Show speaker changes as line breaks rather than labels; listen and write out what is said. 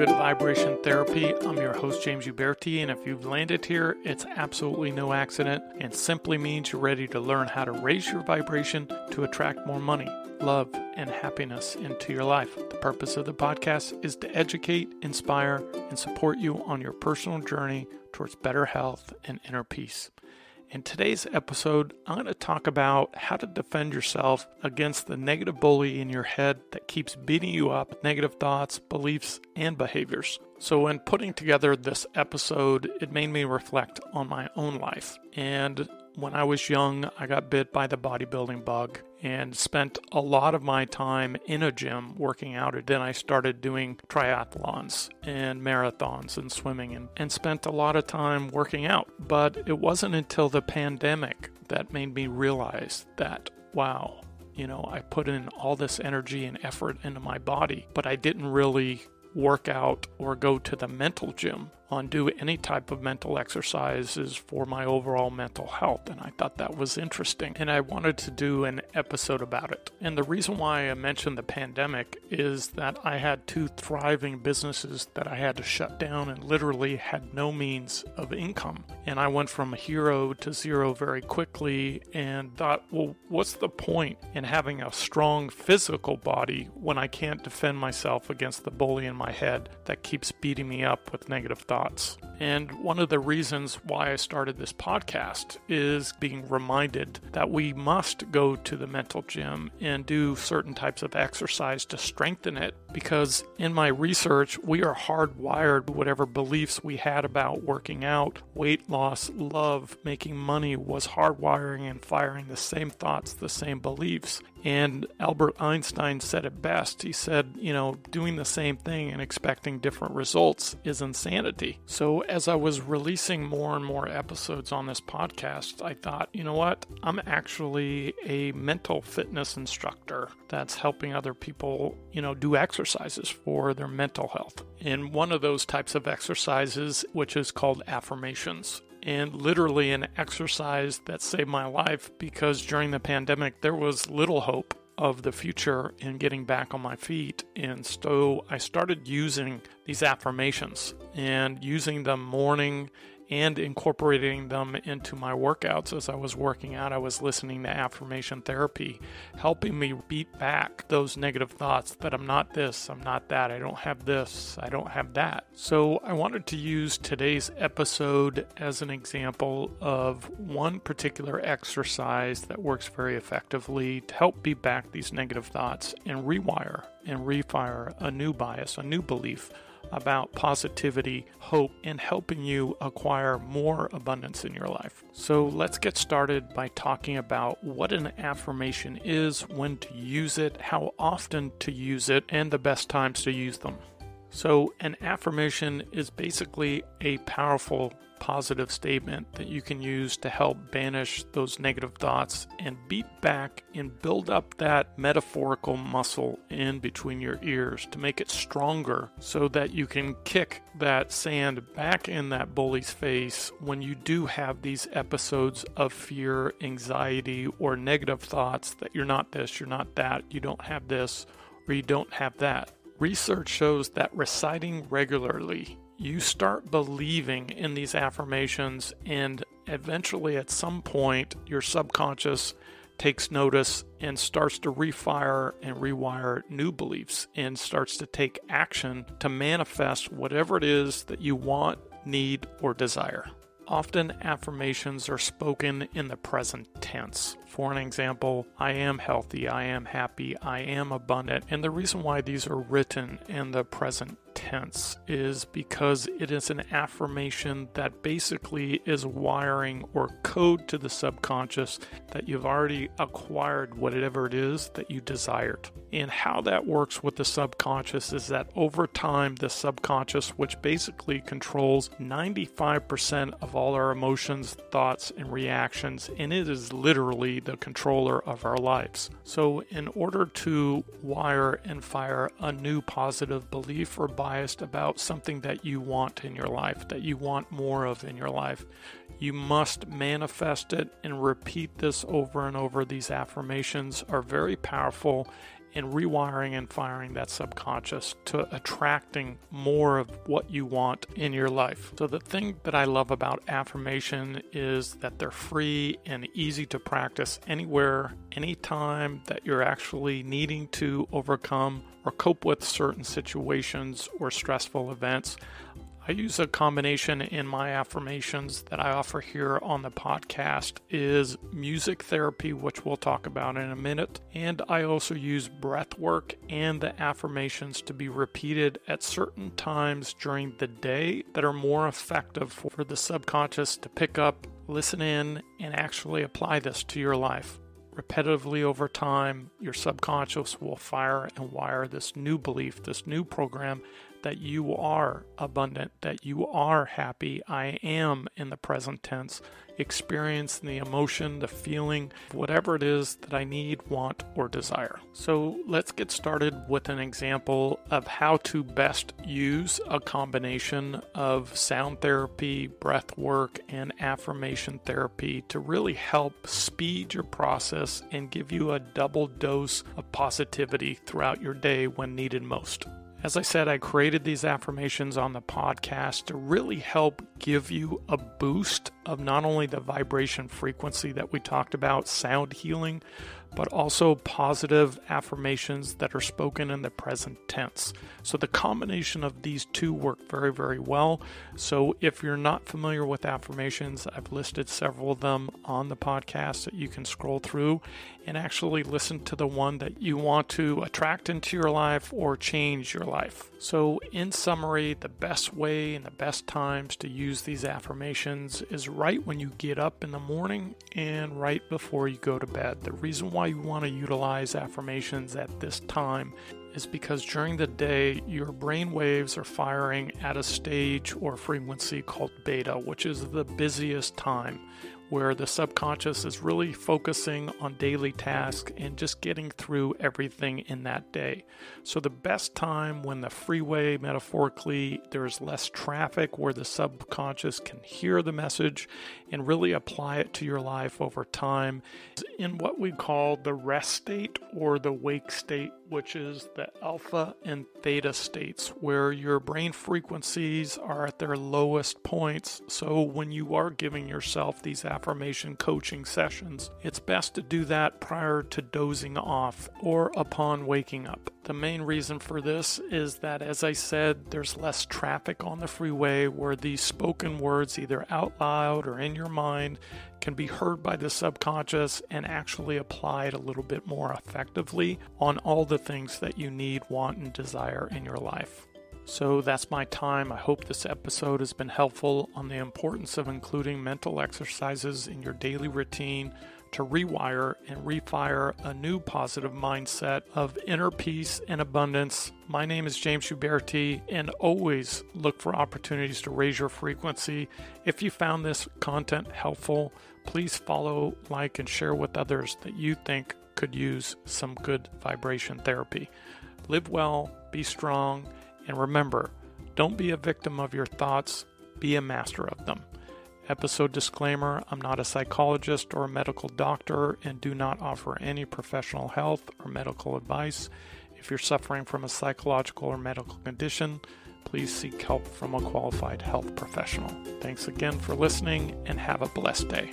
Good Vibration Therapy. I'm your host, James Uberti, and if you've landed here, it's absolutely no accident and simply means you're ready to learn how to raise your vibration to attract more money, love, and happiness into your life. The purpose of the podcast is to educate, inspire, and support you on your personal journey towards better health and inner peace. In today's episode, I'm going to talk about how to defend yourself against the negative bully in your head that keeps beating you up, negative thoughts, beliefs, and behaviors. So, when putting together this episode, it made me reflect on my own life. And when I was young, I got bit by the bodybuilding bug and spent a lot of my time in a gym working out. And then I started doing triathlons and marathons and swimming and, and spent a lot of time working out. But it wasn't until the pandemic that made me realize that, wow, you know, I put in all this energy and effort into my body, but I didn't really work out or go to the mental gym on do any type of mental exercises for my overall mental health. And I thought that was interesting. And I wanted to do an episode about it. And the reason why I mentioned the pandemic is that I had two thriving businesses that I had to shut down and literally had no means of income. And I went from hero to zero very quickly and thought, well, what's the point in having a strong physical body when I can't defend myself against the bully in my head that keeps beating me up with negative thoughts? Thoughts. And one of the reasons why I started this podcast is being reminded that we must go to the mental gym and do certain types of exercise to strengthen it. Because in my research, we are hardwired, whatever beliefs we had about working out, weight loss, love, making money was hardwiring and firing the same thoughts, the same beliefs. And Albert Einstein said it best. He said, you know, doing the same thing and expecting different results is insanity. So, as I was releasing more and more episodes on this podcast, I thought, you know what? I'm actually a mental fitness instructor that's helping other people, you know, do exercises for their mental health. And one of those types of exercises, which is called affirmations and literally an exercise that saved my life because during the pandemic there was little hope of the future in getting back on my feet. And so I started using these affirmations and using them morning and incorporating them into my workouts as I was working out. I was listening to affirmation therapy, helping me beat back those negative thoughts that I'm not this, I'm not that, I don't have this, I don't have that. So I wanted to use today's episode as an example of one particular exercise that works very effectively to help beat back these negative thoughts and rewire and refire a new bias, a new belief about positivity, hope, and helping you acquire more abundance in your life. So let's get started by talking about what an affirmation is, when to use it, how often to use it, and the best times to use them. So, an affirmation is basically a powerful positive statement that you can use to help banish those negative thoughts and beat back and build up that metaphorical muscle in between your ears to make it stronger so that you can kick that sand back in that bully's face when you do have these episodes of fear, anxiety, or negative thoughts that you're not this, you're not that, you don't have this, or you don't have that. Research shows that reciting regularly you start believing in these affirmations, and eventually, at some point, your subconscious takes notice and starts to refire and rewire new beliefs and starts to take action to manifest whatever it is that you want, need, or desire. Often affirmations are spoken in the present tense. For an example, I am healthy, I am happy, I am abundant. And the reason why these are written in the present tense is because it is an affirmation that basically is wiring or code to the subconscious that you've already acquired whatever it is that you desired. And how that works with the subconscious is that over time, the subconscious, which basically controls 95% of all our emotions, thoughts, and reactions, and it is literally the controller of our lives. So, in order to wire and fire a new positive belief or biased about something that you want in your life, that you want more of in your life. You must manifest it and repeat this over and over. These affirmations are very powerful in rewiring and firing that subconscious to attracting more of what you want in your life. So, the thing that I love about affirmation is that they're free and easy to practice anywhere, anytime that you're actually needing to overcome or cope with certain situations or stressful events. I use a combination in my affirmations that I offer here on the podcast is music therapy, which we'll talk about in a minute, and I also use breath work and the affirmations to be repeated at certain times during the day that are more effective for the subconscious to pick up, listen in, and actually apply this to your life. Repetitively over time, your subconscious will fire and wire this new belief, this new program that you are abundant, that you are happy. I am in the present tense, experiencing the emotion, the feeling, whatever it is that I need, want, or desire. So let's get started with an example of how to best use a combination of sound therapy, breath work, and affirmation therapy to really help speed your process and give you a double dose of positivity throughout your day when needed most. As I said, I created these affirmations on the podcast to really help give you a boost of not only the vibration frequency that we talked about, sound healing, but also positive affirmations that are spoken in the present tense. So the combination of these two work very, very well. So if you're not familiar with affirmations, I've listed several of them on the podcast that you can scroll through and actually listen to the one that you want to attract into your life or change your life. So, in summary, the best way and the best times to use these affirmations is right when you get up in the morning and right before you go to bed. The reason why you want to utilize affirmations at this time is because during the day, your brain waves are firing at a stage or frequency called beta, which is the busiest time where the subconscious is really focusing on daily tasks and just getting through everything in that day. So, the best time when the freeway, metaphorically, there's less traffic, where the subconscious can hear the message and really apply it to your life over time, in what we call the rest state or the wake state which is the alpha and theta states, where your brain frequencies are at their lowest points. So, when you are giving yourself these affirmation coaching sessions, it's best to do that prior to dozing off or upon waking up. The main reason for this is that, as I said, there's less traffic on the freeway where these spoken words, either out loud or in your mind, can be heard by the subconscious and actually applied a little bit more effectively on all the things that you need, want, and desire in your life. So that's my time. I hope this episode has been helpful on the importance of including mental exercises in your daily routine to rewire and refire a new positive mindset of inner peace and abundance. My name is James Huberti, and always look for opportunities to raise your frequency. If you found this content helpful, please follow, like, and share with others that you think could use some good vibration therapy. Live well, be strong, and remember don't be a victim of your thoughts, be a master of them. Episode disclaimer I'm not a psychologist or a medical doctor and do not offer any professional health or medical advice. If you're suffering from a psychological or medical condition, please seek help from a qualified health professional. Thanks again for listening and have a blessed day.